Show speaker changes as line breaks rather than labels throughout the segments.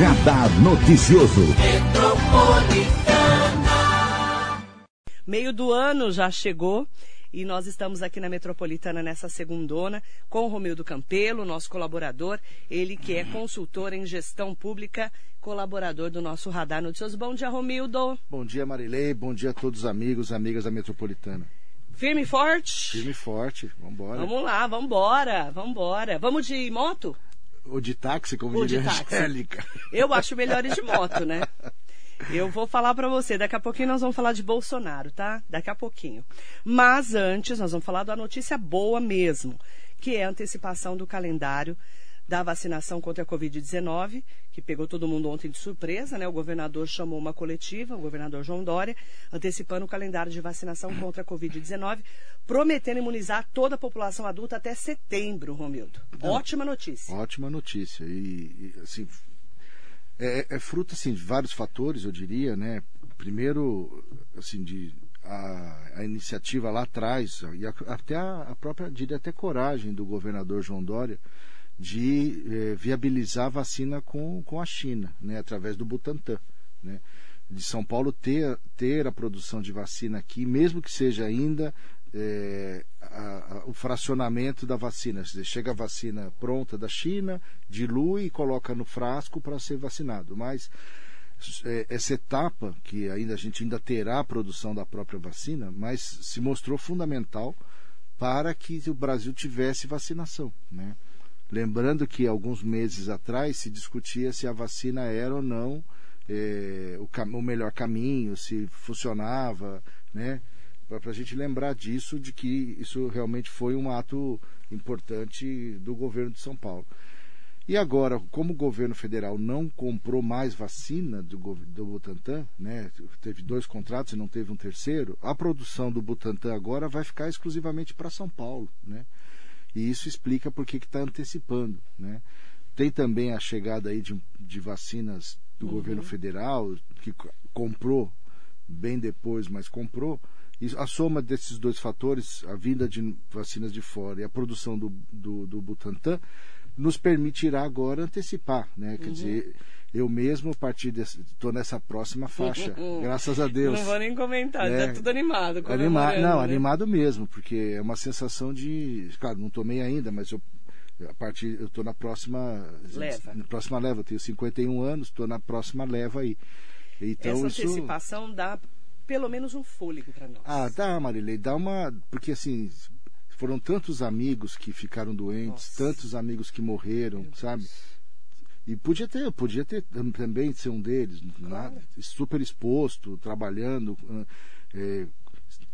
Radar Noticioso.
Meio do ano já chegou e nós estamos aqui na Metropolitana nessa segundona com o Romildo Campelo, nosso colaborador, ele que é consultor em gestão pública, colaborador do nosso Radar Noticioso. Bom dia, Romildo.
Bom dia, Marilei. Bom dia a todos os amigos e amigas da Metropolitana.
Firme e forte?
Firme e forte. Vambora.
Vamos lá, vambora, vambora. Vamos de moto?
Ou de táxi, como
Ou
diria
táxi.
Angélica.
Eu acho melhor ir de moto, né? Eu vou falar para você, daqui a pouquinho nós vamos falar de Bolsonaro, tá? Daqui a pouquinho. Mas antes, nós vamos falar da notícia boa mesmo, que é a antecipação do calendário da vacinação contra a Covid-19, que pegou todo mundo ontem de surpresa, né? O governador chamou uma coletiva, o governador João Dória, antecipando o calendário de vacinação contra a Covid-19, prometendo imunizar toda a população adulta até setembro, Romildo. Ótima notícia.
Ótima notícia. E, e, assim, é, é fruto assim, de vários fatores, eu diria, né? Primeiro, assim, de a, a iniciativa lá atrás, e a, até a, a própria, diria até coragem do governador João Dória, de eh, viabilizar a vacina com, com a China, né, através do Butantan. Né, de São Paulo ter, ter a produção de vacina aqui, mesmo que seja ainda eh, a, a, o fracionamento da vacina. Dizer, chega a vacina pronta da China, dilui e coloca no frasco para ser vacinado. Mas eh, essa etapa, que ainda a gente ainda terá a produção da própria vacina, mas se mostrou fundamental para que o Brasil tivesse vacinação. Né? Lembrando que alguns meses atrás se discutia se a vacina era ou não é, o, o, melhor caminho, se funcionava, né? Para a gente lembrar disso, de que isso realmente foi um ato importante do governo de São Paulo. E agora, como o governo federal não comprou mais vacina do, do Butantan, né? teve dois contratos e não teve um terceiro, a produção do Butantan agora vai ficar exclusivamente para São Paulo, né? E isso explica por que está antecipando. Né? Tem também a chegada aí de, de vacinas do uhum. governo federal, que comprou bem depois, mas comprou. E a soma desses dois fatores, a vinda de vacinas de fora e a produção do, do, do Butantan, nos permitirá agora antecipar. Né? Quer uhum. dizer, eu mesmo, a partir desse. estou nessa próxima faixa, graças a Deus.
Não vou nem comentar,
né?
tá tudo animado.
Anima não,
né?
animado mesmo, porque é uma sensação de. Claro, não tomei ainda, mas eu. A partir, eu estou na próxima
leva.
Na próxima leva, eu tenho 51 anos, estou na próxima leva aí. Então,
Essa
isso...
antecipação dá pelo menos um fôlego para nós.
Ah, dá, Marilei, dá uma. Porque assim, foram tantos amigos que ficaram doentes,
Nossa.
tantos amigos que morreram, sabe? E podia ter, podia ter também ser um deles,
Claro.
né? super exposto, trabalhando, é,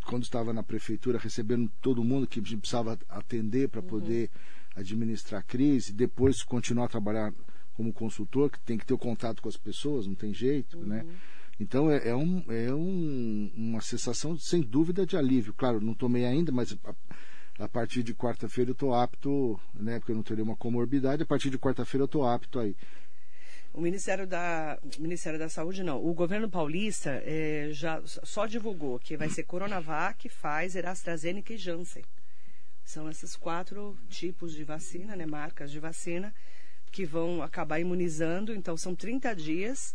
quando estava na prefeitura, recebendo todo mundo que precisava atender para
Uhum.
poder administrar a crise, depois continuar a trabalhar como consultor, que tem que ter o contato com as pessoas, não tem jeito, né?
Uhum.
Então é, é, um, é um, uma sensação sem dúvida de alívio. Claro, não tomei ainda, mas a, a partir de quarta-feira eu estou apto, né? Porque eu não teria uma comorbidade, a partir de quarta-feira eu estou apto aí.
O Ministério da, Ministério da Saúde, não. O governo paulista eh, já só divulgou que vai ser Coronavac, Pfizer, AstraZeneca e Janssen. São esses quatro tipos de vacina, né, marcas de vacina, que vão acabar imunizando. Então, são 30 dias,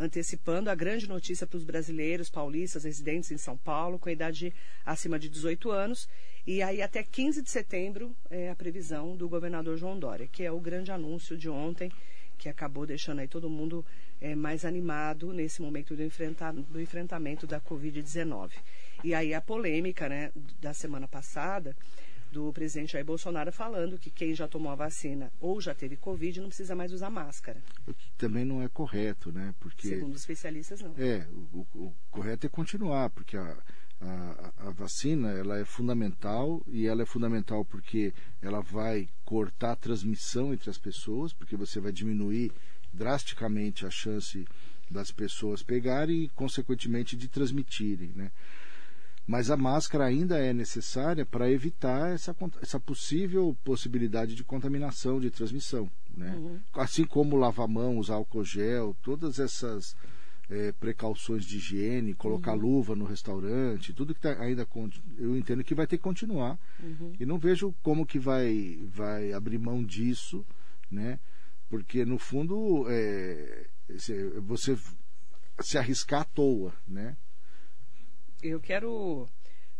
antecipando a grande notícia para os brasileiros, paulistas, residentes em São Paulo, com a idade acima de 18 anos. E aí, até 15 de setembro, é a previsão do governador João Dória, que é o grande anúncio de ontem que acabou deixando aí todo mundo é, mais animado nesse momento do, enfrenta do enfrentamento da Covid-19. E aí a polêmica né, da semana passada do presidente Jair Bolsonaro falando que quem já tomou a vacina ou já teve Covid não precisa mais usar máscara.
O que também não é correto, né? Porque,
Segundo os especialistas, não.
É, o, o correto é continuar, porque a, a, a, vacina ela é fundamental e ela é fundamental porque ela vai cortar a transmissão entre as pessoas, porque você vai diminuir drasticamente a chance das pessoas pegarem e, consequentemente, de transmitirem, né? Mas a máscara ainda é necessária para evitar essa, essa possível possibilidade de contaminação, de transmissão, né?
Uhum.
Assim como lavar mãos, álcool gel, todas essas é, precauções de higiene, colocar
Uhum.
luva no restaurante, tudo que tá ainda eu entendo que vai ter que continuar
Uhum.
e não vejo como que vai vai abrir mão disso, né? Porque, no fundo, é, você se arriscar à toa, né?
Eu quero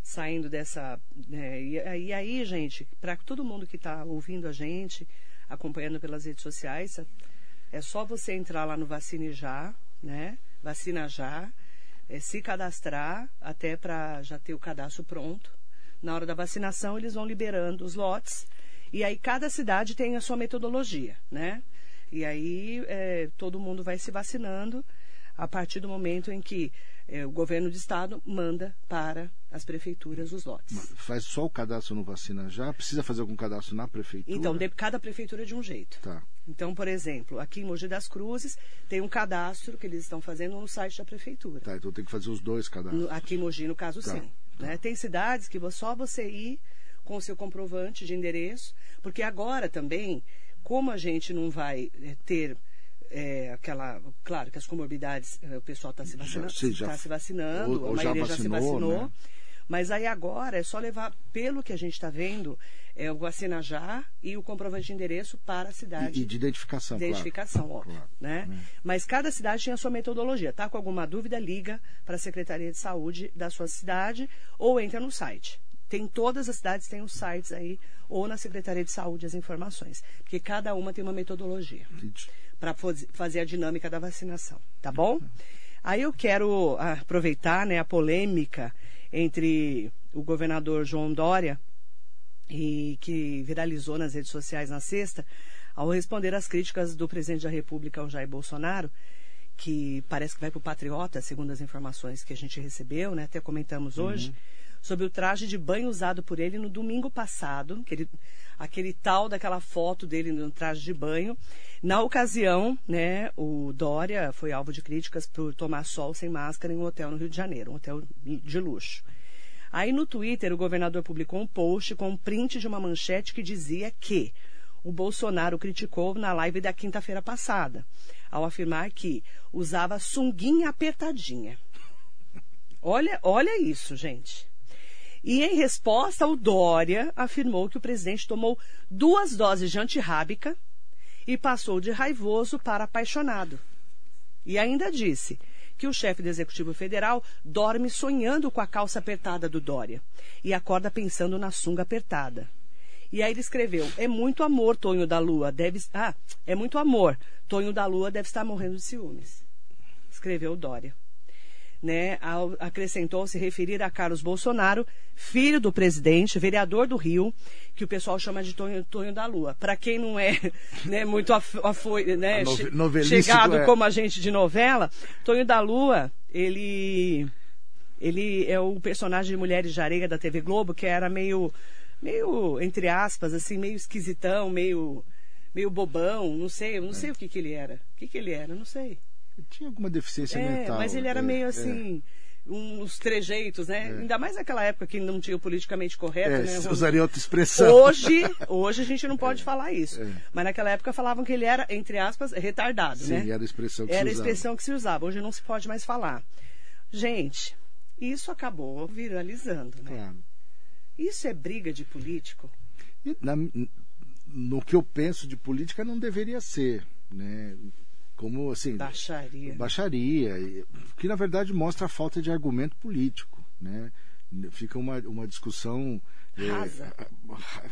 saindo dessa. Né, e, e, aí, gente, para todo mundo que está ouvindo a gente, acompanhando pelas redes sociais, é só você entrar lá no Vacine Já, né? Vacina Já, é, se cadastrar até para já ter o cadastro pronto. Na hora da vacinação, eles vão liberando os lotes. E aí cada cidade tem a sua metodologia, né? E aí é, todo mundo vai se vacinando a partir do momento em que é, o governo de estado manda para as prefeituras os lotes.
Faz só o cadastro no Vacina Já? Precisa fazer algum cadastro na prefeitura?
Então, de, cada prefeitura é de um jeito.
Tá.
Então, por exemplo, aqui em Mogi das Cruzes tem um cadastro que eles estão fazendo no site da prefeitura.
Tá, então tem que fazer os dois cadastros.
No, aqui em Mogi, no caso, tá. sim. Tá. Né? Tem cidades que só você ir com o seu comprovante de endereço, porque agora também, como a gente não vai eh, ter é, aquela. Claro que as comorbidades, eh, o pessoal está se vacinando, já, já, tá se vacinando ou, ou a maioria já, vacinou, já se vacinou. Né? Mas aí agora é só levar, pelo que a gente está vendo, é o vacina já e o comprovante de endereço para a cidade.
E, e de identificação,
Identificação,
claro.
óbvio. Claro. Né? Hum. Mas cada cidade tem a sua metodologia. Tá com alguma dúvida, liga para a Secretaria de Saúde da sua cidade ou entra no site. Tem todas as cidades têm os sites aí ou na Secretaria de Saúde as informações, porque cada uma tem uma metodologia para fazer a dinâmica da vacinação, tá bom? Aí eu quero aproveitar, né, a polêmica entre o governador João Dória e que viralizou nas redes sociais na sexta, ao responder às críticas do presidente da República, o Jair Bolsonaro, que parece que vai para o Patriota, segundo as informações que a gente recebeu, né? Até comentamos hoje. Uhum sobre o traje de banho usado por ele no domingo passado, aquele, aquele tal daquela foto dele no traje de banho. Na ocasião, né, o Dória foi alvo de críticas por tomar sol sem máscara em um hotel no Rio de Janeiro, um hotel de luxo. Aí no Twitter, o governador publicou um post com um print de uma manchete que dizia que o Bolsonaro criticou na live da quinta-feira passada, ao afirmar que usava sunguinha apertadinha. Olha, olha isso, gente. E em resposta, o Dória afirmou que o presidente tomou duas doses de antirrábica e passou de raivoso para apaixonado. E ainda disse que o chefe do Executivo Federal dorme sonhando com a calça apertada do Dória e acorda pensando na sunga apertada. E aí ele escreveu: É muito amor, Tonho da Lua. Deve. Ah, é muito amor. Tonho da Lua deve estar morrendo de ciúmes. Escreveu Dória né, acrescentou se referir a Carlos Bolsonaro, filho do presidente, vereador do Rio, que o pessoal chama de Tonho, Tonho da Lua. Para quem não é né, muito afoi, né, chegado é... como a gente de novela, Tonho da Lua, ele, ele é o personagem de Mulheres de Areia da TV Globo, que era meio, meio entre aspas, assim, meio esquisitão, meio, meio bobão, não sei, eu não é. sei o que, que ele era. O que, que ele era, não sei
tinha alguma deficiência é, mental.
Mas ele era é, meio assim. uns trejeitos, né? É. Ainda mais naquela época que não tinha o politicamente correto, é,
né? Usaria outra expressão.
Hoje, hoje a gente não pode é. falar isso. É. Mas naquela época falavam que ele era, entre aspas, retardado,
Sim,
né?
era a expressão que
era
se usava.
Era a expressão que se usava. Hoje não se pode mais falar. Gente, isso acabou viralizando, né? Claro. Isso é briga de político?
Na, no que eu penso de política não deveria ser, né? Como assim
baixaria.
baixaria que na verdade mostra a falta de argumento político né? Fica uma, uma discussão
é, rasa. é,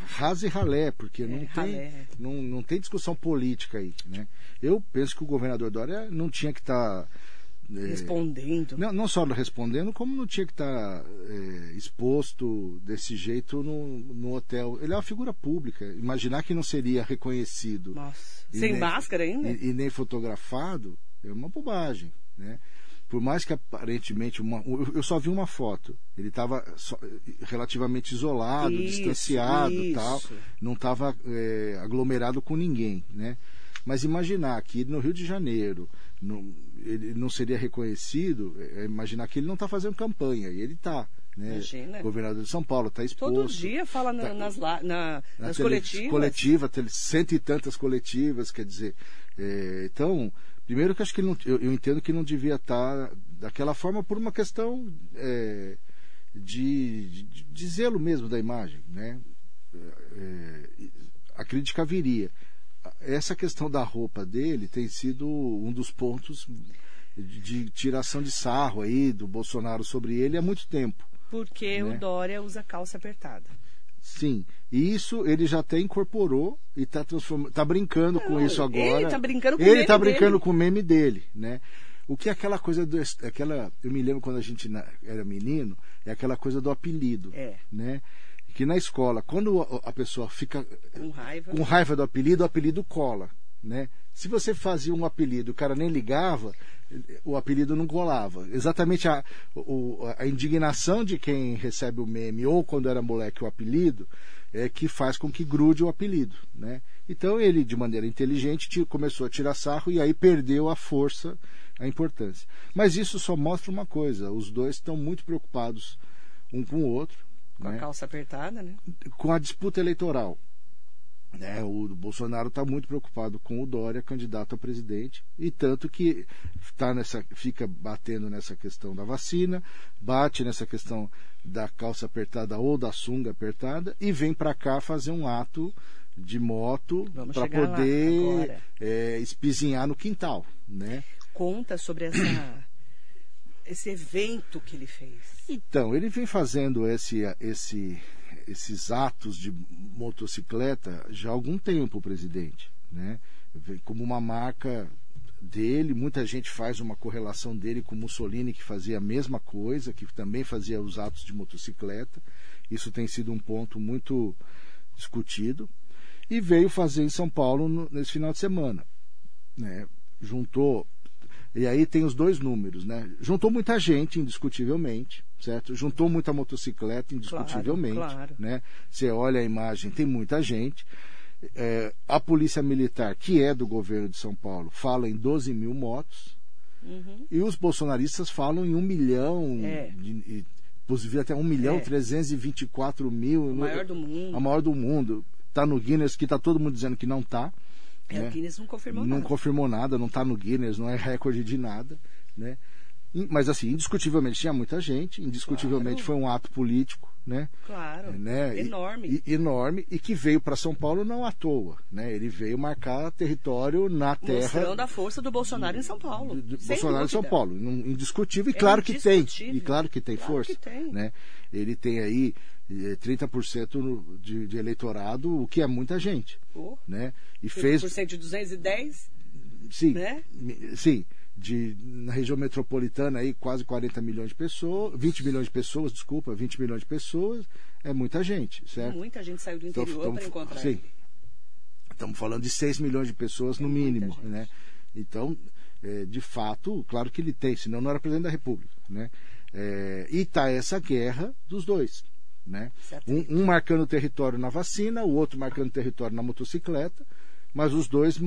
rasa e ralé porque é, não tem não, não tem discussão política aí né? Eu penso que o governador Dória não tinha que estar tá
é, respondendo.
Não, não só respondendo, como não tinha que estar tá, é, exposto desse jeito no, no hotel. Ele é uma figura pública. Imaginar que não seria reconhecido.
Nossa. Sem nem, máscara ainda?
E, e, nem fotografado é uma bobagem. Né? Por mais que aparentemente. Uma, eu só vi uma foto. Ele estava relativamente isolado, isso, distanciado isso. tal. Não estava é, aglomerado com ninguém. Né? Mas imaginar que no Rio de Janeiro. No, ele não seria reconhecido, é, é imaginar que ele não está fazendo campanha, e ele está. Né?
Imagina.
Governador de São Paulo está exposto.
Todo dia fala na, tá, nas, na, na, nas coletivas.
Coletiva, cento e tantas coletivas, quer dizer. É, então, primeiro que acho que não, eu, eu, entendo que não devia estar tá daquela forma por uma questão é, de, de, de, zelo mesmo da imagem. Né? É, a crítica viria. Essa questão da roupa dele tem sido um dos pontos de, tiração de sarro aí do Bolsonaro sobre ele há muito tempo.
Porque
né?
o Dória usa calça apertada.
Sim, e isso ele já até incorporou e está transformando, tá brincando com
Não,
isso agora.
ele tá brincando com o
Ele
meme
tá brincando
dele.
com o meme dele, né? O que é aquela coisa do, aquela, eu me lembro quando a gente era menino, é aquela coisa do apelido,
É.
né? Que na escola, quando a, pessoa fica
Com raiva.
com raiva do apelido, o apelido cola, né? Se você fazia um apelido, e o cara nem ligava, o apelido não colava. Exatamente a, o- a indignação de quem recebe o meme ou quando era moleque o apelido é que faz com que grude o apelido, né? Então ele, de maneira inteligente, começou a tirar sarro e aí perdeu a força, a importância. Mas isso só mostra uma coisa: os dois estão muito preocupados um com o outro,
Com a
né?
calça apertada, né?
com a disputa eleitoral. né? o Bolsonaro está muito preocupado com o Dória, candidato a presidente, e tanto que tá nessa, fica batendo nessa questão da vacina, bate nessa questão da calça apertada ou da sunga apertada, e vem para cá fazer um ato de moto para poder é, espizinhar no quintal. Né?
Conta sobre essa, esse evento que ele fez.
Então, ele vem fazendo esse, esse, esses atos de motocicleta já há algum tempo, presidente. Né? Como uma marca dele, muita gente faz uma correlação dele com Mussolini, que fazia a mesma coisa, que também fazia os atos de motocicleta. Isso tem sido um ponto muito discutido. E veio fazer em São Paulo no- nesse final de semana. Né? Juntou e aí tem os dois números, né? Juntou muita gente, indiscutivelmente, certo? Juntou muita motocicleta, indiscutivelmente,
Claro, claro.
né? Você olha a imagem, tem muita gente. É, a polícia militar, que é do governo de São Paulo, fala em 12 mil motos.
Uhum.
E os bolsonaristas falam em um milhão,
É.
de, e, possível até um milhão
É.
324 mil. No-
maior do mundo.
A maior do mundo. Está no Guinness, que está todo mundo dizendo que não está.
É,
né?
o Guinness não confirmou
não
nada.
confirmou nada, não está no Guinness, não é recorde de nada, né? Mas assim, indiscutivelmente tinha muita gente, indiscutivelmente
Claro.
foi um ato político, né?
Claro.
né?
Enorme.
e- enorme e que veio para São Paulo não à toa, né? Ele veio marcar território na terra
Mostrando a força do Bolsonaro em São Paulo.
do- do Bolsonaro em São
dúvida.
Paulo, indiscutível e
É
claro que tem, e claro que tem
Claro
força,
que tem.
né? Ele tem aí 30% no- de, de eleitorado, o que é muita gente,
Oh,
né? E fez
30% de 210,
Sim,
né?
sim. De, na região metropolitana aí quase 40 milhões de pessoas, 20 milhões de pessoas, desculpa, 20 milhões de pessoas, é muita gente, certo?
muita gente saiu do
Então,
interior
tamo-
para encontrar
sim.
ele.
Estamos falando de 6 milhões de pessoas
É
no mínimo, né? Então, é, de fato, claro que ele tem, senão não era presidente da República, né? É, e está essa guerra dos dois, né? Um, um marcando território na vacina, o outro marcando território na motocicleta, mas os dois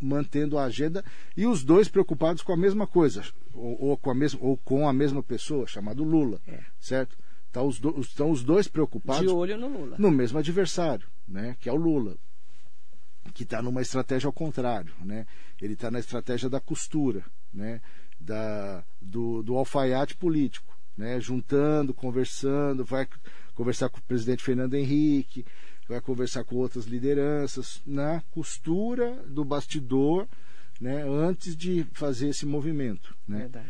mantendo a agenda e os dois preocupados com a mesma coisa, ou, ou com, a mesma, ou com a mesma pessoa, chamado Lula,
É.
certo? Tá os do- estão os dois preocupados
De olho no Lula.
no mesmo adversário, né, que é o Lula, que está numa estratégia ao contrário, né? Ele está na estratégia da costura, né? Da, do, do alfaiate político, né? Juntando, conversando, vai conversar com o presidente Fernando Henrique, vai conversar com outras lideranças na costura do bastidor, né? Antes de fazer esse movimento, né?
Verdade.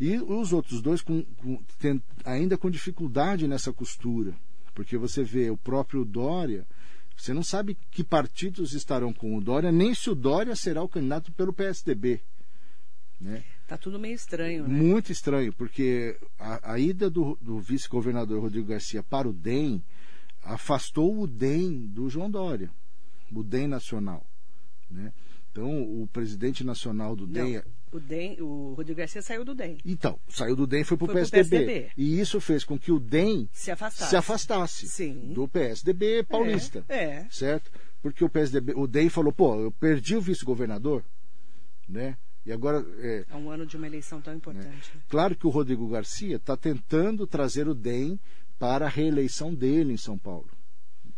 E os outros dois com, com- tem- ainda com dificuldade nessa costura, porque você vê o próprio Dória, você não sabe que partidos estarão com o Dória, nem se o Dória será o candidato pelo PSDB. Né?
Tá tudo meio estranho, né?
Muito estranho, porque a, a ida do, do vice-governador Rodrigo Garcia para o DEM afastou o DEM do João Dória, o DEM nacional. Né? Então, o presidente nacional do DEM.
Não, o, DEM, o Rodrigo Garcia saiu do DEM.
Então, saiu do DEM e foi para o PSDB.
PSDB.
E isso fez com que o DEM
Se afastasse.
se afastasse
Sim.
do PSDB paulista.
É, é.
Certo? Porque o PSDB, o DEM falou, pô, eu perdi o vice-governador, né? E agora, é,
É um ano de uma eleição tão importante.
claro que o Rodrigo Garcia está tentando trazer o DEM para a reeleição dele em São Paulo.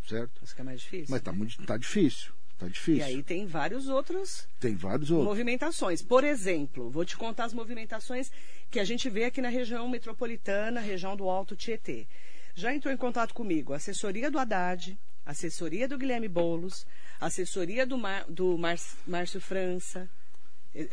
Certo?
Isso que é mais difícil.
Mas está muito tá difícil. Tá
E
difícil.
aí tem vários outros
Tem vários outros.
movimentações. Por exemplo, vou te contar as movimentações que a gente vê aqui na região metropolitana, região do Alto Tietê. Já entrou em contato comigo a assessoria do Haddad, assessoria do Guilherme Boulos, assessoria do, Mar, do Mar, Márcio França.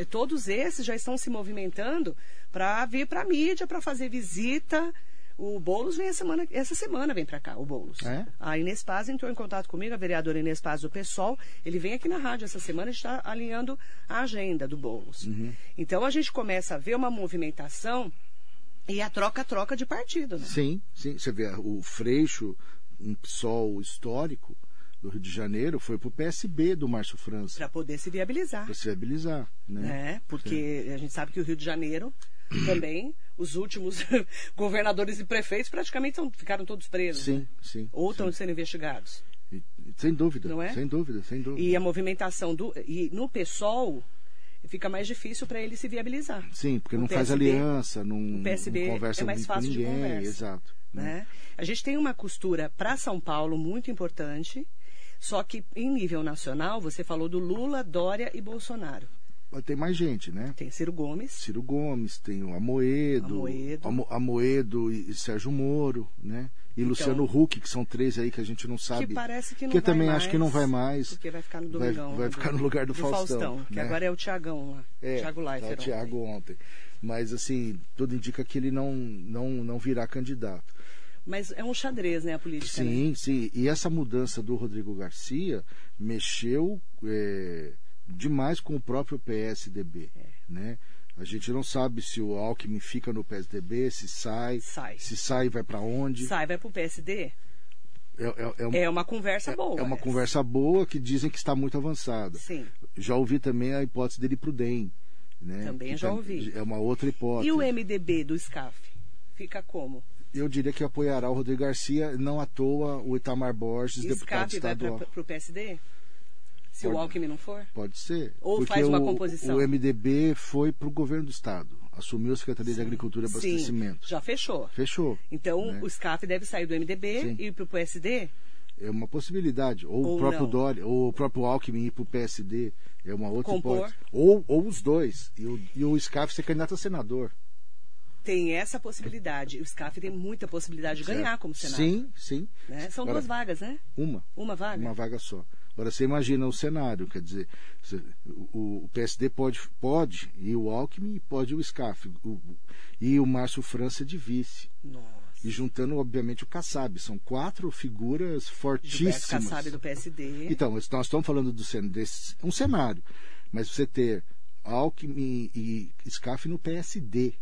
Todos esses já estão se movimentando para vir para a mídia, para fazer visita. O Boulos vem essa semana, essa semana vem para cá, o Boulos.
É?
A Inês Paz entrou em contato comigo, a vereadora Inês Paz do PSOL. Ele vem aqui na rádio essa semana e está alinhando a agenda do Boulos.
Uhum.
Então a gente começa a ver uma movimentação e a troca-troca de partido. Né?
Sim, sim. Você vê o Freixo, um PSOL histórico do Rio de Janeiro, foi para o PSB do Márcio França.
Para poder se viabilizar.
Para se viabilizar, né?
É, porque sim. a gente sabe que o Rio de Janeiro também, os últimos governadores e prefeitos praticamente são, ficaram todos presos.
Sim,
né?
sim.
Ou estão sendo investigados.
E, sem dúvida.
Não é?
Sem dúvida, sem dúvida.
E a movimentação do. E no PSOL fica mais difícil para ele se viabilizar.
Sim, porque
o
não
PSB,
faz aliança, não,
o PSB
não conversa
é mais
com
fácil
ninguém.
de conversa.
Exato.
Né? A gente tem uma costura para São Paulo muito importante, só que em nível nacional, você falou do Lula, Dória e Bolsonaro.
Tem mais gente, né?
Tem Ciro Gomes.
Ciro Gomes, tem o Amoedo,
Amoedo,
Amo, Amoedo e, e Sérgio Moro, né? E então, Luciano Huck, que são três aí que a gente não sabe.
Que parece que não
que
vai
também
mais,
acho que não vai mais.
Porque vai ficar no Domingão.
Vai, vai ficar no lugar do,
do
Faustão.
Faustão que
né?
agora é o Tiagão lá.
É,
Thiago Leifert.
É o Thiago ontem. ontem. Mas, assim, tudo indica que ele não, não, não virá candidato.
Mas é um xadrez, né, a política?
Sim,
né?
sim. E essa mudança do Rodrigo Garcia mexeu é, demais com o próprio PSDB.
É.
Né? A gente não sabe se o Alckmin fica no PSDB, se sai,
sai.
se sai vai para onde.
Sai, vai para o PSD?
É, é, é,
é, uma conversa boa.
É uma
essa.
conversa boa que dizem que está muito avançada.
Sim.
Já ouvi também a hipótese dele para o DEM. Né?
Também
que
já
tá,
ouvi.
É uma outra hipótese.
E o MDB do SCAF? Fica como?
Eu diria que apoiará o Rodrigo Garcia, não à toa o Itamar Borges,
e
deputado
SCAF
estadual.
vai para o PSD? Se
Pode,
o Alckmin não for?
Pode ser.
Ou
porque
faz uma
o,
composição?
O MDB foi para o governo do Estado. Assumiu a Secretaria
Sim.
de Agricultura e Abastecimento.
Sim, já fechou.
Fechou.
Então
né?
o SCAF deve sair do MDB
Sim.
e ir para o PSD?
É uma possibilidade. Ou,
Ou
o próprio
não.
Dória, ou o próprio Alckmin ir para o PSD. É uma outra
Compor.
hipótese. Ou, ou os dois. E o, e o SCAF ser candidato a senador.
Tem essa possibilidade. O SCAF tem muita possibilidade de
Certo.
ganhar como senador.
Sim, sim.
Né? São
Agora,
duas vagas, né?
Uma.
Uma vaga?
Uma vaga só. Agora você imagina o cenário, quer dizer, o, o PSD pode, pode, e o Alckmin pode o SCAF, o- e o Márcio França de vice.
Nossa.
E juntando, obviamente, o Kassab. São quatro figuras
Gilberto
fortíssimas.
Kassab do PSD.
Então, nós estamos falando do desse, um cenário. Mas você ter Alckmin e SCAF no PSD,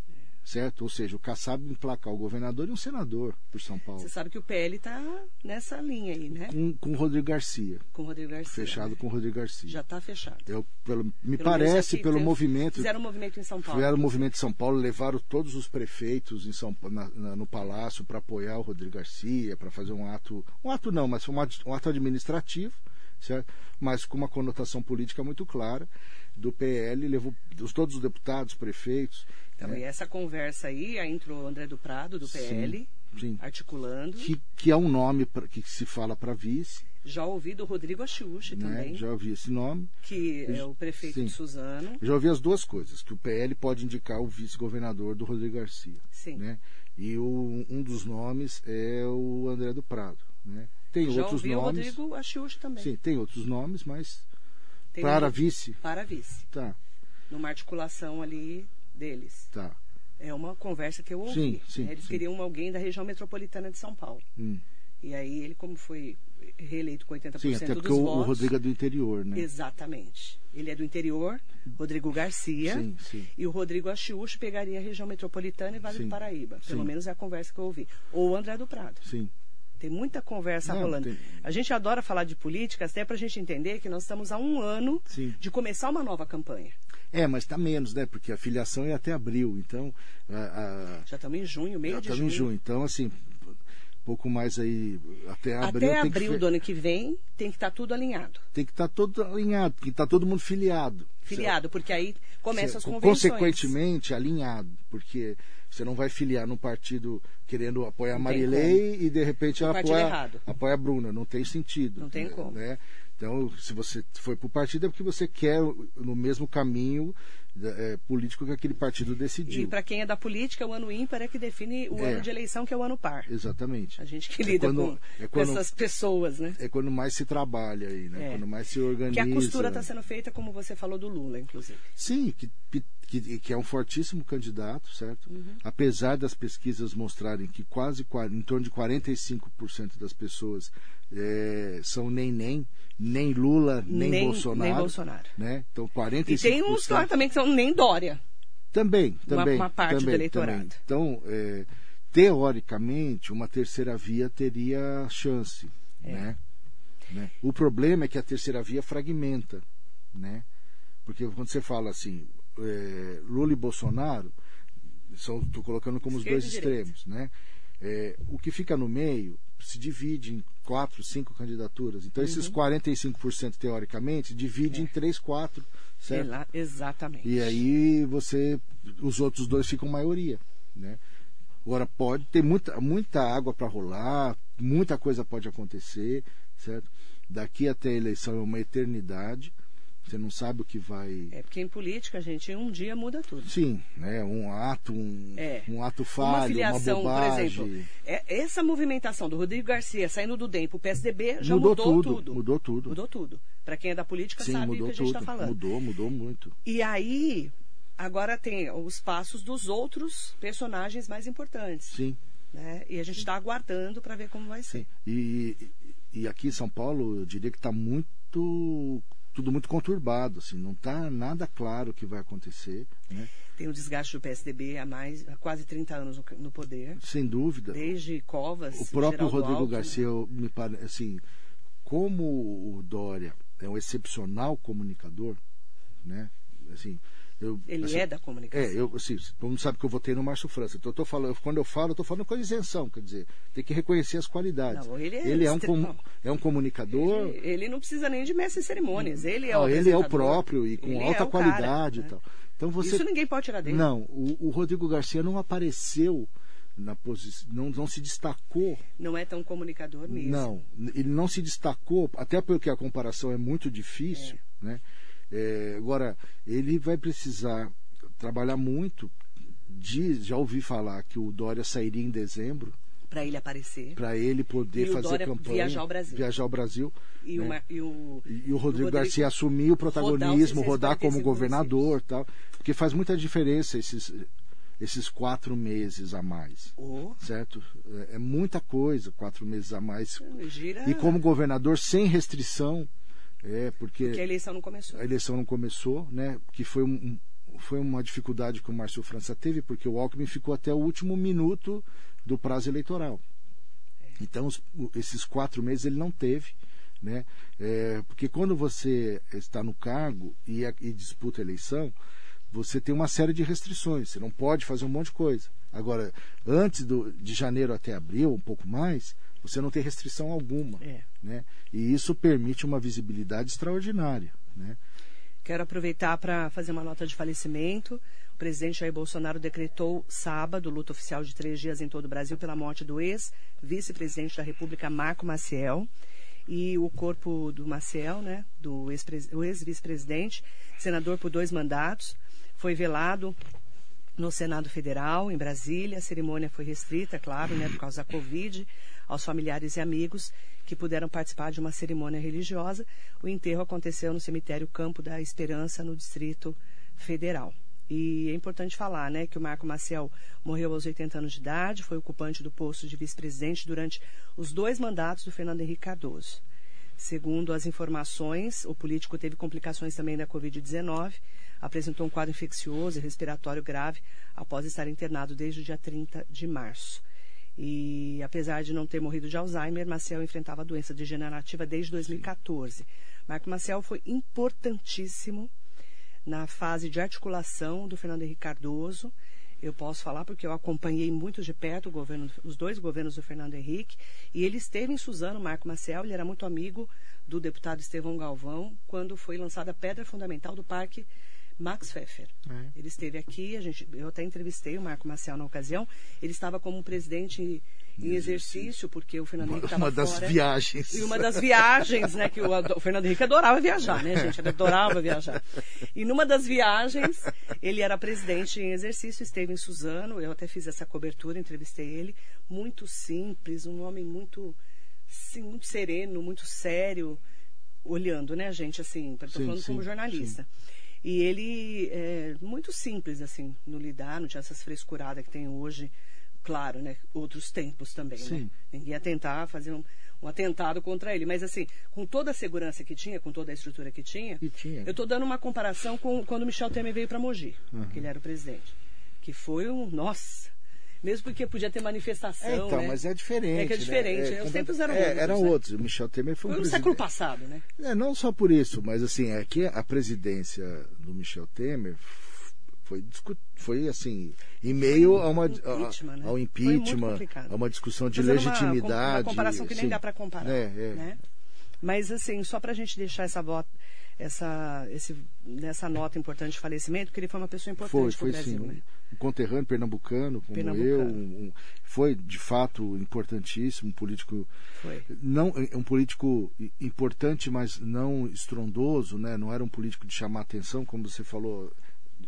certo? Ou seja, o Kassab emplacar o governador e um senador por São Paulo.
Você sabe que o PL está nessa linha aí, né?
Com, com o Rodrigo Garcia.
Com o Rodrigo Garcia.
Fechado
né?
com o Rodrigo Garcia.
Já está fechado.
Eu, pelo, me
Pelo
parece, pelo movimento.
Fizeram um movimento em São Paulo.
Fizeram o movimento de São Paulo, levaram todos os prefeitos em São, na- na- no Palácio para apoiar o Rodrigo Garcia, para fazer um ato. Um ato não, mas foi um ato, um ato administrativo, certo? mas com uma conotação política muito clara. Do PL, levou os, todos os deputados, prefeitos.
Então,
né?
e essa conversa aí, aí entrou o André do Prado, do PL,
Sim.
articulando.
Que, que é um nome pra, que se fala para vice,
Já ouvi do Rodrigo Achiuchi
né?
também,
já ouvi esse nome.
que é o prefeito
Sim.
de Suzano.
Já ouvi as duas coisas, que o PL pode indicar o vice-governador do Rodrigo Garcia.
Sim.
Né? E o- um dos nomes é o André do Prado. Né? Tem
Já
outros
ouvi o
nomes.
Rodrigo Achiuchi também.
Sim, tem outros nomes, mas
Tem
para
um-
vice,
Para vice.
tá,
Numa articulação ali deles.
tá.
É uma conversa que eu ouvi.
Sim, sim,
né? Eles
sim.
queriam alguém da região metropolitana de São Paulo.
Hum.
E aí ele, como foi reeleito com 80%
Sim, até porque o, o
votos...
Rodrigo é do interior, né?
Exatamente. Ele é do interior, Rodrigo Garcia.
Sim, sim.
E o Rodrigo Achiuchi pegaria a região metropolitana e Vale
Sim,
do Paraíba. Pelo
sim.
menos é a conversa que eu ouvi. Ou o André do Prado.
Sim.
Tem muita conversa
Não,
rolando.
tem-
A gente adora falar de política, até para a gente entender que nós estamos há um ano
Sim.
de começar uma nova campanha.
É, mas está menos, né? Porque a filiação é até abril, então. A, a,
Já estamos em junho, meio
já
de
estamos
junho.
em junho. Então, assim, pouco mais aí. Até abril.
Até
que
abril
fe-
do ano que vem tem que estar tudo alinhado.
Tem que estar todo alinhado, tem que estar todo mundo filiado.
Filiado, porque aí começam as
Certo.
convenções.
Consequentemente, alinhado, porque você não vai filiar num partido querendo apoiar a
Não
Marilei e de repente ela
partido
apoia, a Bruna. Não tem sentido.
Não tem
né?
como.
Né? Então, se você foi para o partido é porque você quer no mesmo caminho é, político que aquele partido decidiu.
E para quem é da política, o ano ímpar é que define o
É.
ano de eleição, que é o ano par.
Exatamente.
A gente que
É
lida
quando-
com,
é quando-
essas pessoas, né?
É quando mais se trabalha aí, né?
É.
Quando mais se
Que
organiza.
a costura está sendo feita, como você falou, do Lula, inclusive.
Sim, que, que, que é um fortíssimo candidato, certo?
Uhum.
Apesar das pesquisas mostrarem que quase qua- em torno de 45% das pessoas eh, são nem nem, nem Lula, nem, Bolsonaro.
nem Bolsonaro.
Né? Então 45%.
E tem uns lá também que são nem Dória.
Também,
Uma-
também.
uma parte do
também,
eleitorado.
também. Então, eh, teoricamente, uma terceira via teria chance,
É.
né? Né? O problema é que a terceira via fragmenta, né? Porque quando você fala assim, eh, Lula e Bolsonaro, estou colocando como
Esquerda
os dois extremos, né? Eh, o que fica no meio se divide em quatro, cinco candidaturas. Então,
Uhum.
esses 45%, teoricamente, divide
É.
em três, quatro, certo?
lá, exatamente.
E aí você, os outros dois ficam maioria, né? Agora pode ter muita, muita água para rolar, muita coisa pode acontecer, certo? Daqui até a eleição é uma eternidade. Você não sabe o que vai.
É porque em política, gente, em um dia muda tudo.
Sim, né? Um ato, um,
É.
um ato
Uma
falho, uma,
filiação, por
bobagem.
exemplo, é, essa movimentação do Rodrigo Garcia saindo do DEM para o PSDB já
mudou,
mudou,
tudo, Mudou tudo.
Mudou tudo. Para quem é da política
Sim,
sabe o que a gente está
tudo.
falando.
Mudou, mudou muito.
E aí, agora tem os passos dos outros personagens mais importantes.
Sim.
Né? E a gente está aguardando para ver como vai ser.
Sim. E, e aqui em São Paulo, eu diria que está muito. Tudo muito conturbado, assim, não está nada claro o que vai acontecer, né?
Tem o desgaste do PSDB há mais há quase 30 anos no, no poder.
Sem dúvida.
Desde Covas.
O próprio
Geraldo
Rodrigo
Alckmin.
Garcia, me parece, assim, como o Dória é um excepcional comunicador, né? Assim, eu,
Ele
assim,
é da comunicação.
É, eu, assim, todo mundo sabe que eu votei no Márcio França. Então, eu tô falando, quando eu falo, eu estou falando com isenção, quer dizer, tem que reconhecer as qualidades.
Não, ele é
é, um,
não.
é um comunicador.
Ele, ele não precisa nem de mestre de cerimônias. Ele é
Não,
o
ele é o próprio e com
Ele
alta
é
qualidade
cara,
e tal.
né?
Então você
Isso ninguém pode tirar dele.
não, o, o Rodrigo Garcia não apareceu na posição, não, não se destacou.
Não é tão comunicador mesmo.
Não, ele não se destacou, até porque a comparação é muito difícil, né? É, agora ele vai precisar trabalhar muito. Diz, já ouvi falar que o Dória sairia em dezembro
Para ele aparecer.
para ele poder
E o
fazer
Dória
campanha,
viajar ao Brasil.
viajar ao Brasil.
E,
né?
uma, e o,
E, o Rodrigo
Rodrigo
Garcia assumir o protagonismo,
rodar
rodar
os 645
como governador tal. Porque faz muita diferença esses, esses quatro meses a mais.
Oh,
Certo? É, é muita coisa, quatro meses a mais.
gira.
E como governador, sem restrição, é, porque
Que a eleição não começou.
a eleição não começou, né? Que foi, um, foi uma dificuldade que o Márcio França teve, porque o Alckmin ficou até o último minuto do prazo eleitoral. Então, os- esses quatro meses ele não teve, né? É, porque quando você está no cargo e, a- e disputa a eleição, você tem uma série de restrições. Você não pode fazer um monte de coisa. Agora, antes do, de janeiro até abril, um pouco mais, você não tem restrição alguma.
É.
Né? E isso permite uma visibilidade extraordinária. Né?
Quero aproveitar para fazer uma nota de falecimento. O presidente Jair Bolsonaro decretou sábado luta oficial de três dias em todo o Brasil pela morte do ex-vice-presidente da República, Marco Maciel. E o corpo do Maciel, né, do ex-vice-presidente, senador por dois mandatos, foi velado no Senado Federal, em Brasília. A cerimônia foi restrita, claro, né, por causa da Covid, aos familiares e amigos que puderam participar de uma cerimônia religiosa. O enterro aconteceu no cemitério Campo da Esperança, no Distrito Federal. E é importante falar, né, que o Marco Maciel morreu aos 80 anos de idade, foi ocupante do posto de vice-presidente durante os dois mandatos do Fernando Henrique Cardoso. Segundo as informações, o político teve complicações também da Covid-19, apresentou um quadro infeccioso e respiratório grave após estar internado desde o dia 30 de março. E apesar de não ter morrido de Alzheimer, Maciel enfrentava a doença degenerativa desde 2014. Marco Maciel foi importantíssimo na fase de articulação do Fernando Henrique Cardoso. Eu posso falar porque eu acompanhei muito de perto governo, os dois governos do Fernando Henrique. E ele esteve em Suzano, Marco Maciel, ele era muito amigo do deputado Estevão Galvão, quando foi lançada a pedra fundamental do Parque Max Pfeffer.
É.
Ele esteve aqui, a gente, eu até entrevistei o Marco Maciel na ocasião. Ele estava como presidente em exercício, porque o Fernando Henrique estava
Uma das
fora.
viagens.
E uma das viagens, né? Que o, o Fernando Henrique adorava viajar, né, gente? Ele adorava viajar. E numa das viagens, ele era presidente em exercício, esteve em Suzano, eu até fiz essa cobertura, entrevistei ele. Muito simples, um homem muito, sim, muito sereno, muito sério, olhando, né, gente? Assim, estou
Sim,
falando
sim,
como jornalista. E ele é muito simples, assim, no lidar, não tinha essas frescuradas que tem hoje. Claro, né? Outros tempos também, né?
Sim.
Ninguém ia tentar fazer um, um atentado contra ele. Mas, assim, com toda a segurança que tinha, com toda a estrutura que tinha,
tinha.
eu estou dando uma comparação com quando o Michel Temer veio para Mogi, que ele era o presidente. Que foi um. Nossa! Mesmo porque podia ter manifestação.
É, então,
né?
mas é diferente.
É que é
né?
diferente,
É,
os tempos eram
é,
outros,
eram
né?
outros. O Michel Temer foi um
Foi no século passado, né?
É, não só por isso, mas assim, é que a presidência do Michel Temer foi, foi assim, em meio a uma,
Impeachment,
a-
né?
ao impeachment, a uma discussão de
Fazendo uma-
legitimidade.
Uma, comparação que nem
sim.
dá para comparar.
É, é.
Né? Mas, assim, só para a gente deixar essa, bota, essa, esse, nessa nota importante de falecimento, porque ele foi uma pessoa importante
Foi,
para o
foi
Brasil.
sim.
Né?
Um conterrâneo pernambucano, como
Pernambucano.
eu, um- foi de fato importantíssimo, um político
Foi.
não um político importante, mas não estrondoso, né? Não era um político de chamar atenção, como você falou,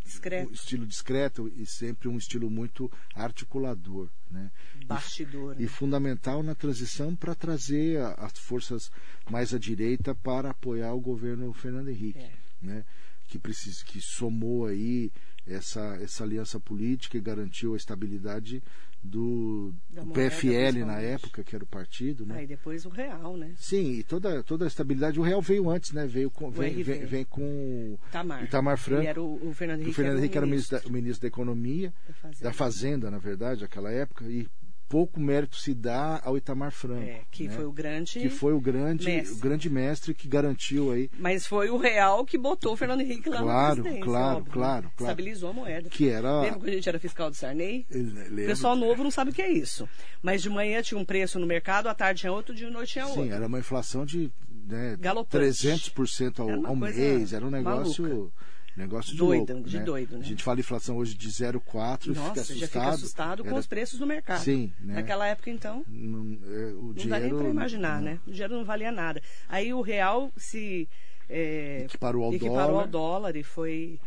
Discreto.
um estilo discreto e sempre um estilo muito articulador, né? E-
Bastidor.
E,
né?
fundamental na transição para trazer a- as forças mais à direita para apoiar o governo Fernando Henrique,
É.
né? Que precisa, que somou aí essa essa aliança política e garantiu a estabilidade do, do
moeda,
PFL na época, que era o partido, né?
Aí depois o real, né?
Sim, e toda, toda a estabilidade. O Real veio antes, né? Veio com, vem, vem, vem com
Itamar.
Itamar Franco.
Era o, o Fernando
o
Henrique.
Fernando Henrique era o
ministro
ministro da, o ministro da Economia,
da Fazenda.
da Fazenda, na verdade, naquela época, e pouco mérito se dá ao Itamar Franco.
É, que
né?
foi o grande.
que foi o grande,
mestre.
o grande mestre que garantiu aí,
Mas foi o real que botou o Fernando Henrique lá
Claro,
na
claro,
óbvio, né?
claro, claro.
Estabilizou a moeda.
que era.
Lembra quando a gente era fiscal do Sarney?
Ele-
O
lembro-
pessoal novo não sabe o que é isso. Mas de manhã tinha um preço no mercado, à tarde tinha outro, de noite tinha outro.
Sim, era uma inflação de né,
Galopante.
300% ao, ao mês, era um negócio,
maluca.
Negócio de
Doido,
louco,
de
né?
doido, né?
A gente fala inflação hoje de 0,4 e fica
Nossa,
assustado.
já fica assustado com
Era-
os preços do mercado.
Sim, né?
Naquela época, então,
Não, é, o
não
dinheiro,
dá nem para imaginar,
não.
né? O dinheiro não valia nada. Aí o real se é,
Equiparou ao
equiparou
dólar.
ao dólar e foi,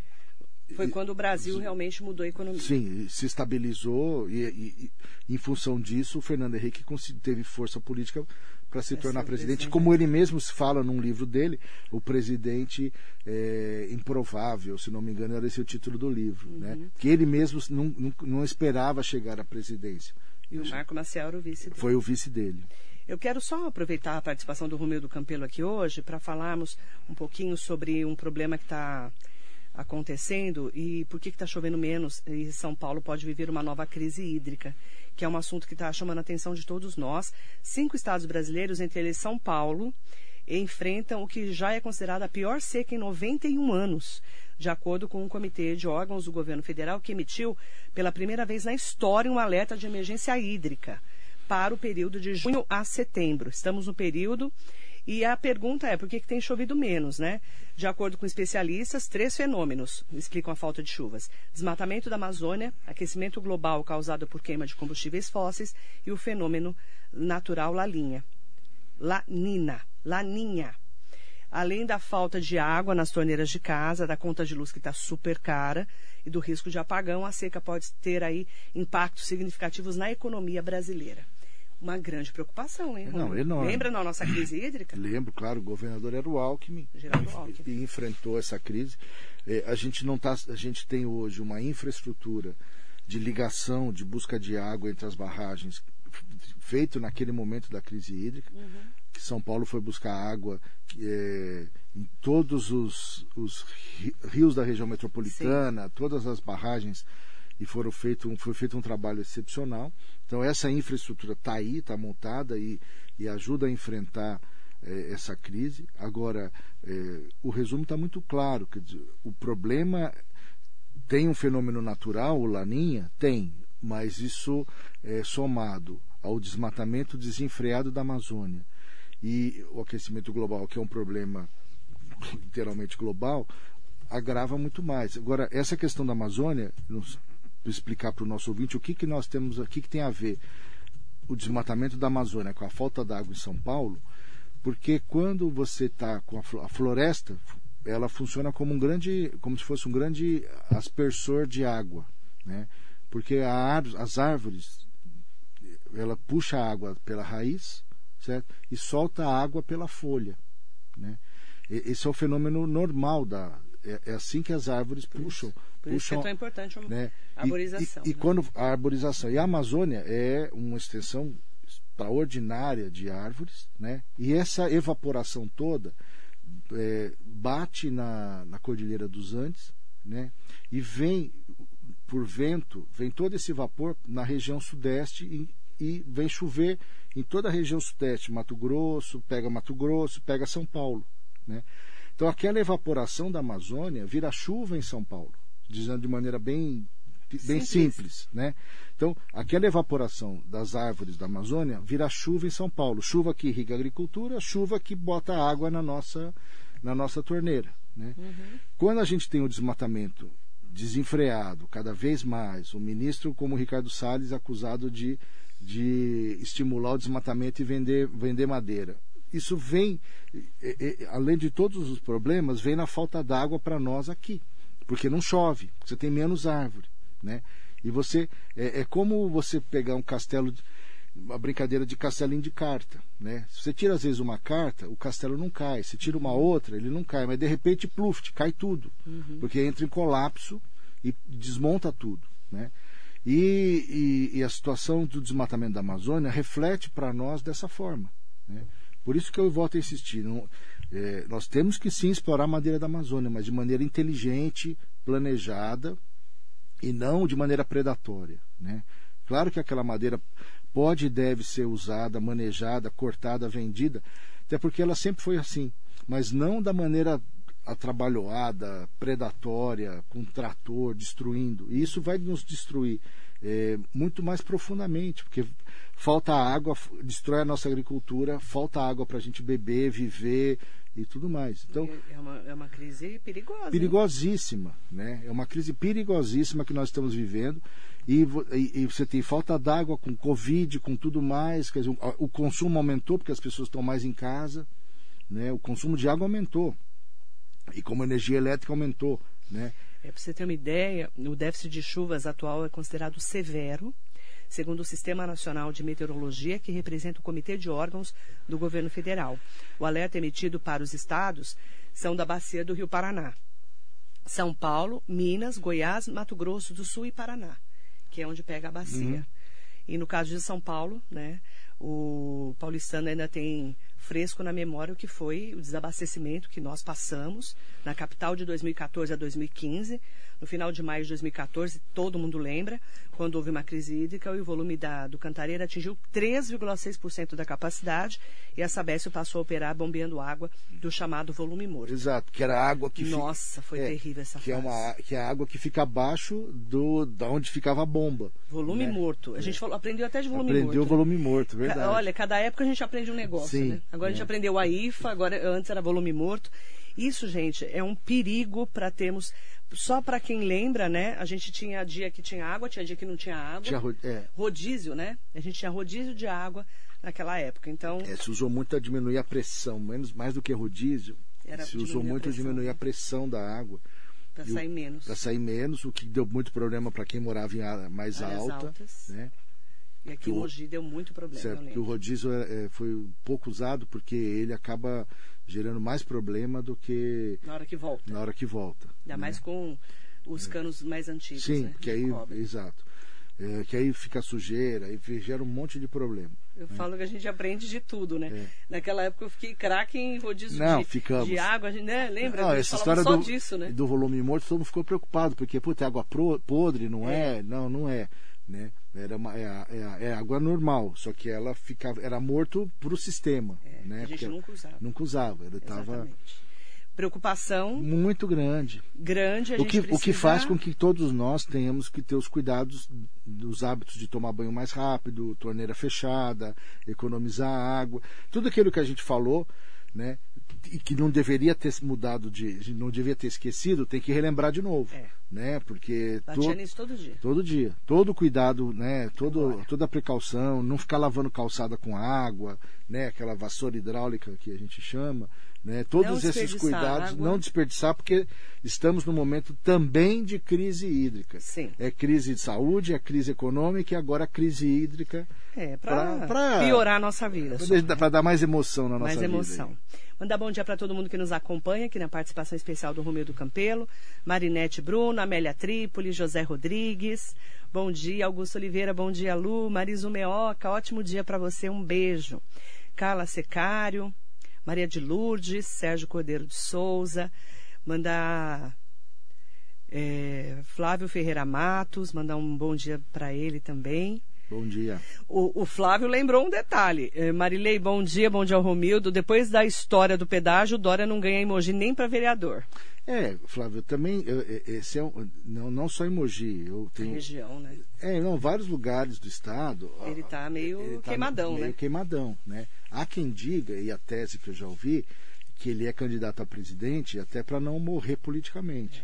foi quando o Brasil realmente mudou a economia.
Sim, se estabilizou e, e- e, em função disso o Fernando Henrique teve força política para se
Pra
tornar presidente. Como ele mesmo fala num livro dele, o presidente é, improvável, se não me engano, era esse o título do livro,
Uhum.
né? Que ele mesmo não, não, não esperava chegar à presidência.
E o Marco Maciel era o vice dele.
Foi o vice dele.
Eu quero só aproveitar a participação do Romeu do Campelo aqui hoje para falarmos um pouquinho sobre um problema que está acontecendo e por que está chovendo menos e São Paulo pode viver uma nova crise hídrica, que é um assunto que está chamando a atenção de todos nós. Cinco estados brasileiros, entre eles São Paulo, enfrentam o que já é considerada a pior seca em 91 anos, de acordo com um comitê de órgãos do governo federal que emitiu pela primeira vez na história um alerta de emergência hídrica para o período de junho a setembro. Estamos no período e a pergunta é por que, que tem chovido menos, né? De acordo com especialistas, três fenômenos explicam a falta de chuvas: desmatamento da Amazônia, aquecimento global causado por queima de combustíveis fósseis e o fenômeno natural Laninha. Lanina, Laninha. Além da falta de água nas torneiras de casa, da conta de luz que está super cara e do risco de apagão, a seca pode ter aí impactos significativos na economia brasileira. Uma grande preocupação, hein?
Não, enorme.
Lembra na nossa crise hídrica?
Lembro, claro, o governador era o Alckmin,
Geraldo Alckmin.
e enfrentou essa crise. É, a gente não tá, a gente tem hoje uma infraestrutura de ligação, de busca de água entre as barragens feito naquele momento da crise hídrica. Que São Paulo foi buscar água é, em todos os, os ri- rios da região metropolitana, todas as barragens e foram feito, um- foi feito um trabalho excepcional. Então essa infraestrutura está aí, está montada e, e ajuda a enfrentar eh, essa crise. Agora, eh, o resumo está muito claro. Quer dizer, o problema tem um fenômeno natural, o Laninha? Tem, mas isso é somado ao desmatamento desenfreado da Amazônia e o aquecimento global, que é um problema literalmente global, agrava muito mais. Agora, essa questão da Amazônia, explicar para o nosso ouvinte o que, que nós temos, o que, que tem a ver. o desmatamento da Amazônia com a falta d'água em São Paulo, porque quando você está com a floresta, ela funciona como um grande, como se fosse um grande aspersor de água, né? Porque a, as árvores, ela puxa a água pela raiz, certo? E solta a água pela folha, né? Esse é o fenômeno normal da, é, é assim que as árvores puxam.
Por
puxam,
isso é tão importante né? a arborização.
E, e,
né?
e, quando a arborização. E a Amazônia é uma extensão extraordinária de árvores, né? E essa evaporação toda é, bate na, na Cordilheira dos Andes, né? E vem por vento, vem todo esse vapor na região sudeste e, e vem chover em toda a região sudeste, Mato Grosso, pega Mato Grosso, pega São Paulo, né? Então aquela evaporação da Amazônia vira chuva em São Paulo, dizendo de maneira bem bem simples. simples, né? Então, aquela evaporação das árvores da Amazônia vira chuva em São Paulo, chuva que irriga a agricultura, chuva que bota água na nossa na nossa torneira, né? Uhum. Quando a gente tem o desmatamento desenfreado cada vez mais, o ministro como o Ricardo Salles acusado de de estimular o desmatamento e vender vender madeira isso vem, além de todos os problemas, vem na falta d'água para nós aqui. Porque não chove, você tem menos árvore. Né? E você. É, é como você pegar um castelo. Uma brincadeira de castelinho de carta. Né? Se você tira às vezes uma carta, o castelo não cai. Se tira uma outra, ele não cai. Mas de repente, pluft, cai tudo. Uhum. Porque entra em colapso e desmonta tudo. Né? E, e, e, a situação do desmatamento da Amazônia reflete para nós dessa forma. Né? Por isso que eu volto a insistir. Não, é, nós temos que sim explorar a madeira da Amazônia, mas de maneira inteligente, planejada e não de maneira predatória. Né? Claro que aquela madeira pode e deve ser usada, manejada, cortada, vendida, até porque ela sempre foi assim, mas não da maneira atrabalhoada, predatória, com trator, destruindo. E isso vai nos destruir é, muito mais profundamente, porque falta água, destrói a nossa agricultura, falta água para a gente beber, viver e tudo mais. Então
é uma, é uma crise perigosa.
Perigosíssima, né? É uma crise perigosíssima que nós estamos vivendo e, e, e você tem falta d'água com covid, com tudo mais. Quer dizer, o, o consumo aumentou porque as pessoas estão mais em casa, né? O consumo de água aumentou e como a energia elétrica aumentou, né?
É, para você ter uma ideia, o déficit de chuvas atual é considerado severo, segundo o Sistema Nacional de Meteorologia, que representa o Comitê de Órgãos do Governo Federal. O alerta emitido para os estados são da bacia do Rio Paraná. São Paulo, Minas, Goiás, Mato Grosso do Sul e Paraná, que é onde pega a bacia. Uhum. E no caso de São Paulo, né, o paulistano ainda tem fresco na memória o que foi o desabastecimento que nós passamos na capital de 2014 a 2015. No final de maio de 2014, todo mundo lembra, quando houve uma crise hídrica, o volume da, do Cantareira atingiu 3,6% da capacidade e a Sabesp passou a operar bombeando água do chamado volume morto.
Exato, que era água que...
Nossa, foi é, terrível essa
que
fase.
É uma, que é a água que fica abaixo do, da onde ficava a bomba.
Volume né? morto. A gente falou, aprendeu até de volume
aprendeu
morto.
Aprendeu volume morto, verdade.
Olha, cada época a gente aprende um negócio, Sim, né? Agora é. a gente é. aprendeu a IFA, agora antes era volume morto. Isso, gente, é um perigo para termos só para quem lembra, né? A gente tinha dia que tinha água, tinha dia que não tinha água.
Tinha é.
Rodízio, né? A gente tinha rodízio de água naquela época. Então.
É, se usou muito a diminuir a pressão, menos mais do que rodízio. Era se usou muito a diminuir a pressão da água.
Para sair menos.
Para sair menos, o que deu muito problema para quem morava em área mais Áreas alta. Altas. Né?
E aqui em Mogi deu muito problema.
Certo, o rodízio é, é, foi pouco usado porque ele acaba gerando mais problema do que
na hora que volta.
Na hora que volta.
Ainda né? mais com os canos mais antigos.
Sim,
né?
que aí, exato. É, que aí fica sujeira, aí gera um monte de problema.
Eu né? falo que a gente aprende de tudo, né? É. Naquela época eu fiquei craque em rodízio
Não,
de,
ficamos.
de água, a gente, né? Lembra?
Não, essa história do,
disso, né?
do volume morto, todo mundo ficou preocupado, porque, puta, é água pro, podre, não é. é? Não, não é. Né? Era uma, é, é, é, água normal, só que ela ficava, era morto para o sistema.
É,
né?
A gente
porque
nunca usava.
Nunca usava. Ele tava
preocupação
muito grande.
Grande,
o que,
precisa...
o que faz com que todos nós tenhamos que ter os cuidados dos hábitos de tomar banho mais rápido, torneira fechada, economizar água, tudo aquilo que a gente falou, né? E que não deveria ter mudado de, não devia ter esquecido, tem que relembrar de novo.
É.
né? Porque
Batia todo dia.
todo dia, todo cuidado, né? Todo, toda a precaução, não ficar lavando calçada com água, né? Aquela vassoura hidráulica que a gente chama, né? Todos esses cuidados,
água.
não desperdiçar, porque estamos num momento também de crise hídrica.
Sim.
É crise de saúde, é crise econômica e agora crise hídrica
É, para piorar a nossa vida.
para dar mais emoção na nossa
mais
vida.
emoção.
aí.
Mandar bom dia para todo mundo que nos acompanha aqui na participação especial do Romeu do Campelo, Marinete Bruno, Amélia Trípoli, José Rodrigues. Bom dia, Augusto Oliveira, bom dia, Lu, Mariso Meoca, ótimo dia para você, um beijo. Carla Secário, Maria de Lourdes, Sérgio Cordeiro de Souza, mandar é, Flávio Ferreira Matos, mandar um bom dia para ele também.
Bom dia.
O, o Flávio lembrou um detalhe. Eh, Marilei, bom dia, bom dia ao Romildo. Depois da história do pedágio, Dória não ganha emoji nem para vereador.
É, Flávio, também eu- eu- esse é um, não, não só em Mogi, eu tenho
região, né?
é, não, vários lugares do estado.
Ele tá meio
ele tá
queimadão,
meio
né?
queimadão, né? Há quem diga e a tese que eu já ouvi que ele é candidato a presidente até para não morrer politicamente.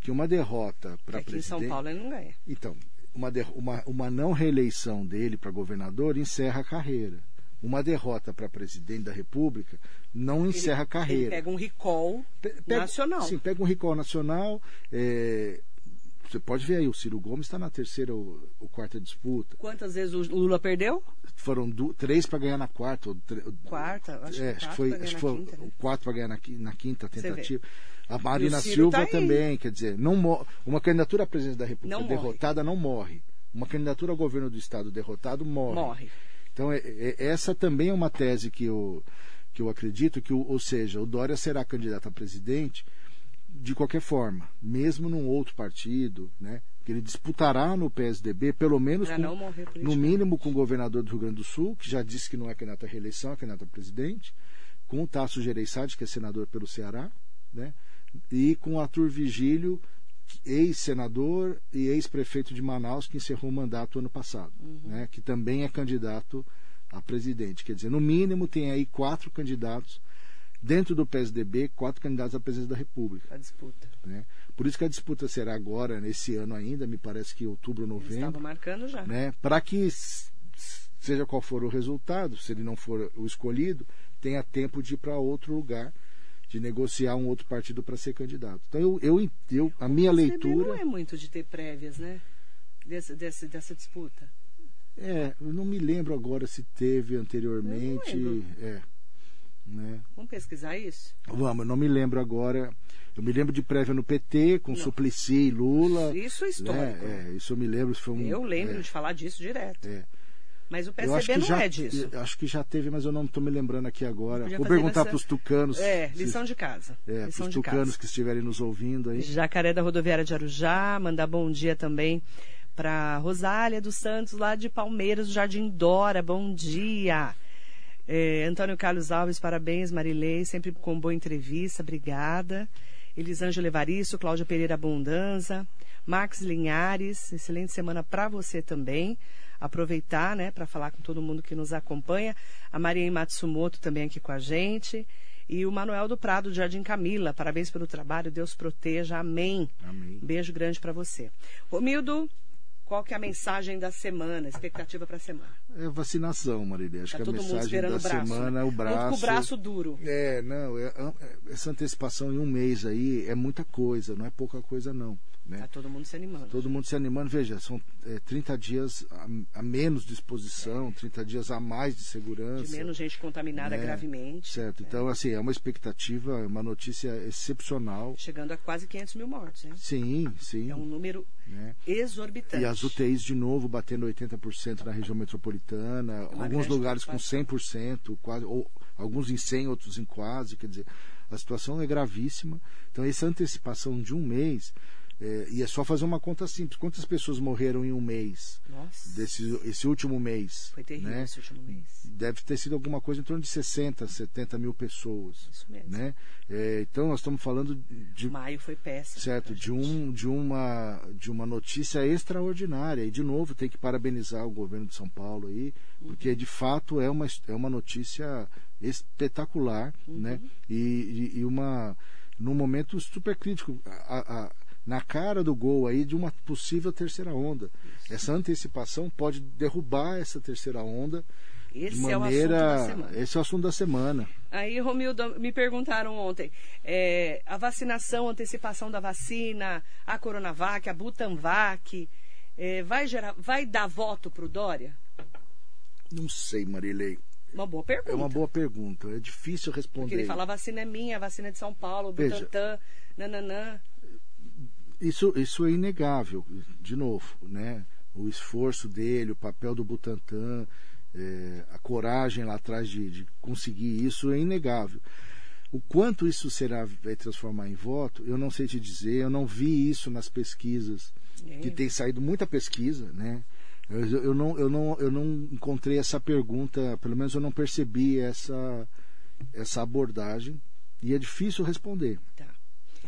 Que uma derrota para
É. Aqui em
presidente
São Paulo ele não ganha.
Então, uma, der- uma, uma não reeleição dele para governador encerra a carreira. Uma derrota para presidente da República não encerra a carreira.
pega um recall
Pe- pega-
nacional.
Sim, pega um recall nacional. é, você pode ver aí, o Ciro Gomes está na terceira ou, ou quarta disputa.
Quantas vezes o Lula perdeu?
Foram du- três para ganhar na quarta. Ou
Quarta? Acho
é,
que
foi, acho que foi
quinta, né?
quatro para ganhar na, na quinta tentativa. A Marina Silva
tá
também, quer dizer, não uma candidatura à presidência da República
Não morre.
derrotada não morre. Uma candidatura ao governo do estado derrotado morre.
Morre.
Então, é- é- essa também é uma tese que eu, que eu acredito, que, ou seja, o Dória será candidato a presidente de qualquer forma, mesmo num outro partido, né? Que ele disputará no PSDB, pelo menos com- no mínimo com o governador do Rio Grande do Sul, que já disse que não é candidato à reeleição, é candidato a presidente, com o Tasso Gereissati, que é senador pelo Ceará, né? e com o Arthur Vigílio, ex-senador e ex-prefeito de Manaus, que encerrou o mandato ano passado, né? que também é candidato a presidente. Quer dizer, no mínimo tem aí quatro candidatos, dentro do PSDB, quatro candidatos à presidência da República.
A disputa.
Né? Por isso que a disputa será agora, nesse ano ainda, me parece que outubro, novembro
estava marcando já.
né, para que seja qual for o resultado, se ele não for o escolhido, tenha tempo de ir para outro lugar, de negociar um outro partido para ser candidato. Então eu, eu, eu a minha
O
leitura
não é muito de ter prévias, né? Desse, desse, dessa disputa.
é, eu não me lembro agora se teve anteriormente, é, né?
Vamos pesquisar isso?
Vamos, eu não me lembro agora. Eu me lembro de prévia no PT com
Não.
Suplicy e Lula.
Isso é histórico.
né? É, isso eu me lembro. Foi um,
Eu lembro
é,
de falar disso direto.
é.
Mas o PSDB
que
não
já,
é disso.
Acho que já teve, mas eu não estou me lembrando aqui agora. Vou perguntar para os tucanos.
É, lição de casa.
é,
lição
os tucanos
casa.
que estiverem nos ouvindo aí.
Jacaré da Rodoviária de Arujá, mandar bom dia também para Rosália dos Santos, lá de Palmeiras, do Jardim Dora, bom dia. É, Antônio Carlos Alves, parabéns, Marilei, sempre com boa entrevista, obrigada. Elisângela Evaristo, Cláudia Pereira Abundanza, Max Linhares, excelente semana para você também. Aproveitar, né, para falar com todo mundo que nos acompanha. A Maria Matsumoto também aqui com a gente. E o Manuel do Prado, do Jardim Camila, parabéns pelo trabalho, Deus proteja, amém.
Amém.
Beijo grande para você. Romildo, qual que é a mensagem da semana, expectativa para a semana?
É vacinação, Marília. Acho
Tá
que a mensagem da
braço.
semana
né?
é o
Muito
braço.
com o braço duro.
É, não, é- é- essa antecipação em um mês aí é muita coisa, não é pouca coisa não. Né?
Tá todo mundo se animando.
Todo mundo se animando, veja, são é, 30 dias a, a menos de exposição, 30 dias a mais de segurança.
É. De menos gente contaminada
né?
gravemente.
Certo, então assim, é uma expectativa, é uma notícia excepcional.
Chegando a quase 500 mil mortes. Hein?
Sim, sim.
É um número
né?
exorbitante.
E as UTIs de novo batendo 80% na região metropolitana,
Uma
alguns lugares com
preocupação.
100%, quase, ou alguns em 100, outros em quase, quer dizer, a situação é gravíssima. Então essa antecipação de um mês, é, e é só fazer uma conta simples, quantas pessoas morreram em um mês,
Nossa,
desse esse último mês?
foi terrível
né?
esse último mês.
Deve ter sido alguma coisa em torno de 60, 70 mil pessoas.
Isso mesmo.
Né? É, então nós estamos falando de,
Maio foi péssimo.
certo de um de uma de uma notícia extraordinária e de novo tem que parabenizar o governo de São Paulo aí porque de fato é uma é uma notícia espetacular né e, e, e uma num momento super crítico a, a, na cara do gol aí de uma possível terceira onda. Essa antecipação pode derrubar essa terceira onda
Esse
de
é o
maneira.
assunto da semana.
Esse é o assunto da semana.
Aí, Romildo, me perguntaram ontem, é, a vacinação, antecipação da vacina, a Coronavac, a Butanvac, é, vai, gerar, vai dar voto para o Dória?
Não sei, Marilei.
Uma boa pergunta.
É uma boa pergunta. É difícil responder.
Porque ele fala, a vacina é minha, a vacina é de São Paulo,
Veja.
Butantan, nananã.
Isso, isso é inegável, de novo, né? O esforço dele, o papel do Butantan, é, a coragem lá atrás de, de conseguir isso é inegável. O quanto isso será vai transformar em voto, eu não sei te dizer, eu não vi isso nas pesquisas,
É.
que tem saído muita pesquisa, né? Eu, eu, não, eu, não, eu não encontrei essa pergunta, pelo menos eu não percebi essa, essa abordagem, e é difícil responder.
Tá.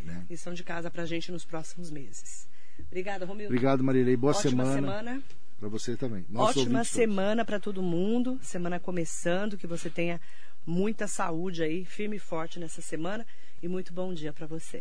Né?
Lição de casa pra gente nos próximos meses. Obrigada, Romildo.
Obrigado, Marilei. Boa
Ótima
semana.
semana.
Para você também. Nossos
Ótima semana para todo mundo. Semana começando, que você tenha muita saúde aí, firme e forte nessa semana. E muito bom dia para você.